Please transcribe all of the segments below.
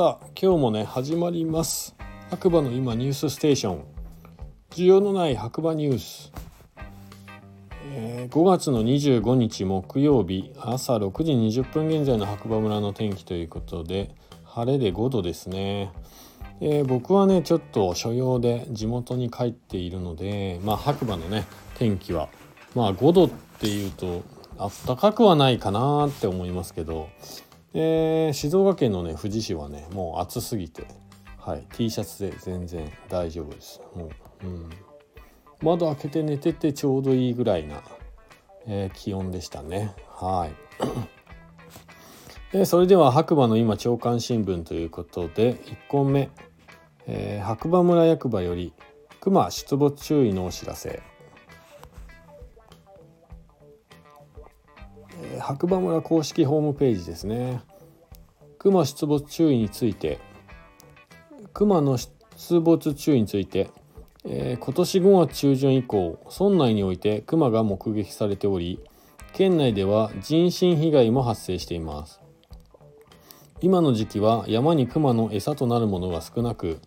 さあ今日もね始まります。白馬の今ニュースステーション。需要のない白馬ニュース、えー、5月の25日木曜日朝6時20分現在の白馬村の天気ということで晴れで5度ですね、えー、僕はねちょっと所用で地元に帰っているのでまあ白馬のね天気はまあ5度っていうとあったかくはないかなって思いますけどえー、静岡県のね富士市はねもう暑すぎて、はい、T シャツで全然大丈夫です。もう、うん、窓開けて寝ててちょうどいいぐらいな、えー、気温でしたね。はい。えそれでは白馬の今朝刊新聞ということで1本目、えー、白馬村役場より熊出没注意のお知らせ。白馬村公式ホームページですね。熊出没注意について熊の出没注意について、えー、今年5月中旬以降村内において熊が目撃されており県内では人身被害も発生しています。今の時期は山に熊の餌となるものが少なく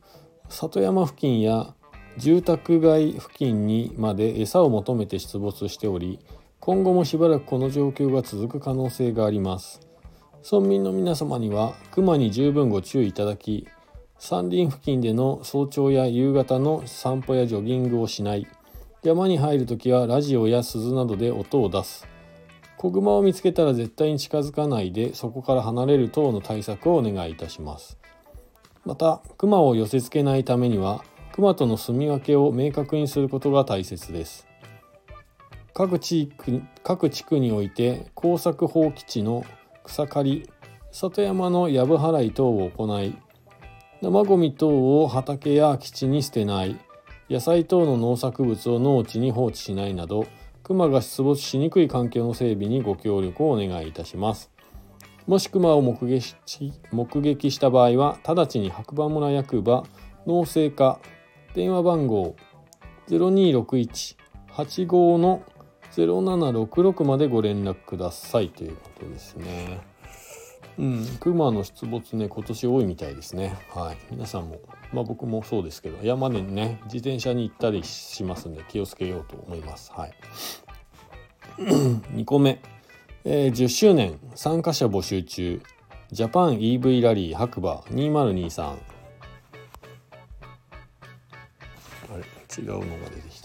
里山付近や住宅街付近にまで餌を求めて出没しており今後もしばらくこの状況が続く可能性があります。村民の皆様には熊に十分ご注意いただき山林付近での早朝や夕方の散歩やジョギングをしない山に入るときはラジオや鈴などで音を出す。子熊を見つけたら絶対に近づかないでそこから離れる等の対策をお願いいたします。また熊を寄せ付けないためには熊との住み分けを明確にすることが大切です。各地区各地区において耕作放棄地の草刈り里山の藪払い等を行い生ごみ等を畑や基地に捨てない野菜等の農作物を農地に放置しないなど熊が出没しにくい環境の整備にご協力をお願いいたします。もし熊を目撃し目撃した場合は直ちに白馬村役場農政課電話番号0261-85の0766までご連絡くださいということですね。うん、熊の出没ね今年多いみたいですね。はい、皆さんもまあ僕もそうですけど山でね自転車に行ったりしますんで気をつけようと思います。はい。2個目、えー、10周年参加者募集中ジャパン EV ラリー白馬2023あれ違うのが出てきた。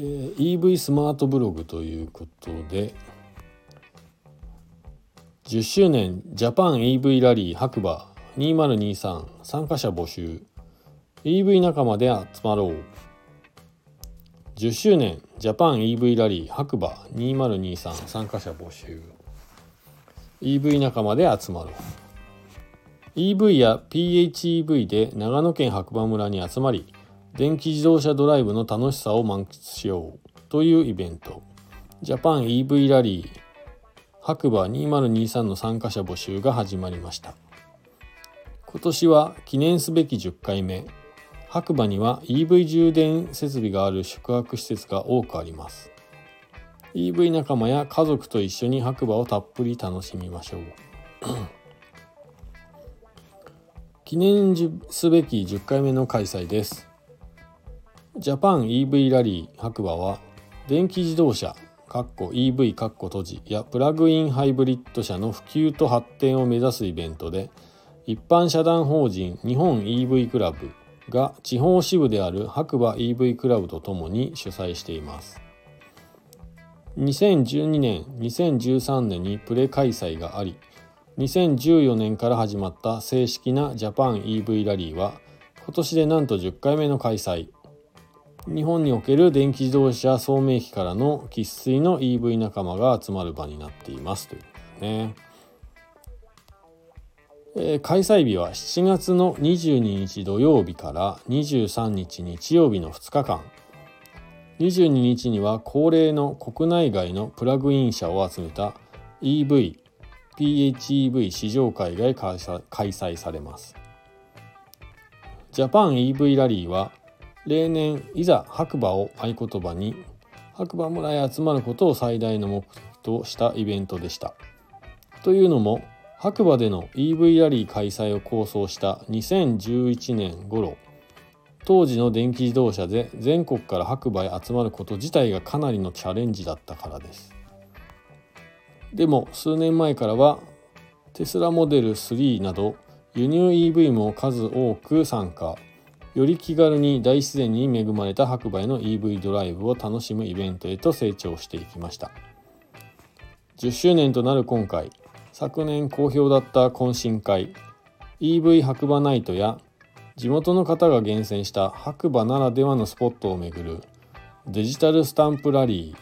えー、EV スマートブログということで10周年ジャパン EV ラリー白馬2023参加者募集。EV 仲間で集まろう。10周年ジャパン EV ラリー白馬2023参加者募集。EV 仲間で集まろう。EV や PHEV で長野県白馬村に集まり電気自動車ドライブの楽しさを満喫しようというイベント。ジャパン EV ラリー。白馬2023の参加者募集が始まりました。今年は記念すべき10回目。白馬には EV 充電設備がある宿泊施設が多くあります。EV 仲間や家族と一緒に白馬をたっぷり楽しみましょう。記念すべき10回目の開催です。ジャパン EV ラリー白馬は電気自動車 EV 閉じやプラグインハイブリッド車の普及と発展を目指すイベントで一般社団法人日本 EV クラブが地方支部である白馬 EV クラブとともに主催しています。2012年2013年にプレ開催があり2014年から始まった正式なジャパン EV ラリーは今年でなんと10回目の開催。日本における電気自動車聡明期からの生粋の EV 仲間が集まる場になっていますということね。開催日は7月の22日土曜日から23日日曜日の2日間22日には恒例の国内外のプラグイン車を集めた EV PHEV 試乗会が開催されますジャパン EV ラリーは例年いざ白馬を合言葉に白馬村へ集まることを最大の目的としたイベントでした。というのも白馬での EV ラリー開催を構想した2011年頃当時の電気自動車で全国から白馬へ集まること自体がかなりのチャレンジだったからですでも数年前からはテスラモデル3など輸入 EV も数多く参加より気軽に大自然に恵まれた白馬への EV ドライブを楽しむイベントへと成長していきました。10周年となる今回昨年好評だった懇親会 EV 白馬ナイトや地元の方が厳選した白馬ならではのスポットを巡るデジタルスタンプラリ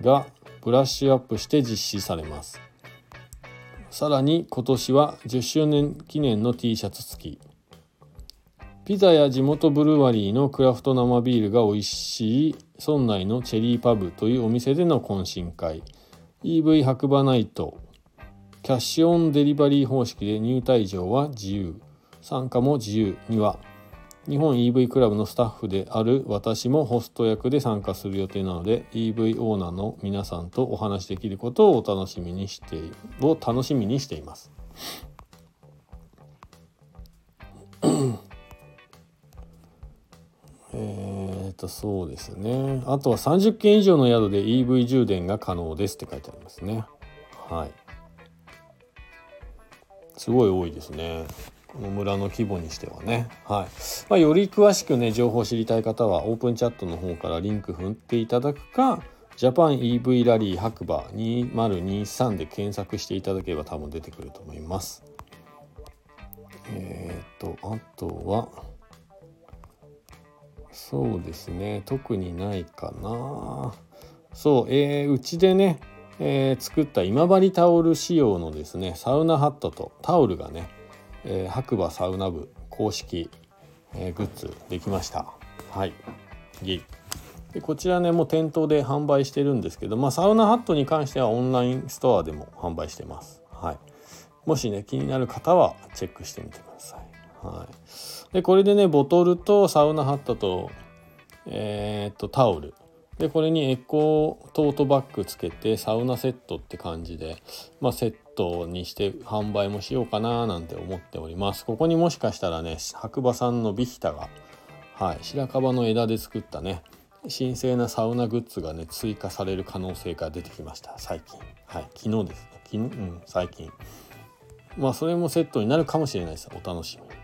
ーがブラッシュアップして実施されます。さらに今年は10周年記念の T シャツ付きピザや地元ブルワリーのクラフト生ビールが美味しい村内のチェリーパブというお店での懇親会。EV 白馬ナイト。キャッシュオンデリバリー方式で入退場は自由。参加も自由には。日本 EV クラブのスタッフである私もホスト役で参加する予定なので EV オーナーの皆さんとお話しできることをお楽しみにしてを楽しみにしています。えっとそうですねあとは30件以上の宿で EV 充電が可能ですって書いてありますねはいすごい多いですねこの村の規模にしてはね。はい。まあ、より詳しくね、情報を知りたい方は、オープンチャットの方からリンク踏んでいただくか、ジャパン EV ラリー白馬2023で検索していただければ多分出てくると思います。えっ、ー、と、あとは、そうですね、特にないかな。そう、えー、うちでね、えー、作った今治タオル仕様のですね、サウナハットとタオルがね、えー、白馬サウナ部公式、え、グッズできました。はい。でこちらねもう店頭で販売してるんですけど、まあ、サウナハットに関してはオンラインストアでも販売してます。はい。もしね気になる方はチェックしてみてください。はい。でこれでねボトルとサウナハットとえー、っとタオル。でこれにエコートートバッグつけてサウナセットって感じで、まあ、セットにして販売もしようかななんて思っております。ここにもしかしたらね白馬産のビヒタが、はい、白樺の枝で作ったね神聖なサウナグッズがね追加される可能性が出てきました。最近。はい昨日ですね。昨日うん最近。まあそれもセットになるかもしれないです。お楽しみはい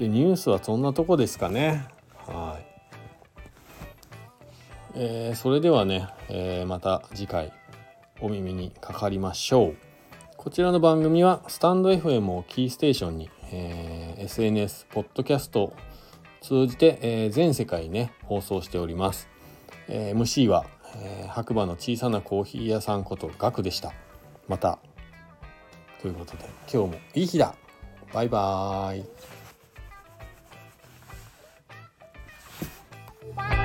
でニュースはそんなとこですかね。はい。えー、それではね、えー、また次回お耳にかかりましょう。こちらの番組はスタンド FM をキーステーションに、えー、SNS ポッドキャストを通じて、えー、全世界ね放送しております、えー、MC は、えー、白馬の小さなコーヒー屋さんことガクでした。また。ということで今日もいい日だ。バイバーイ。Bye.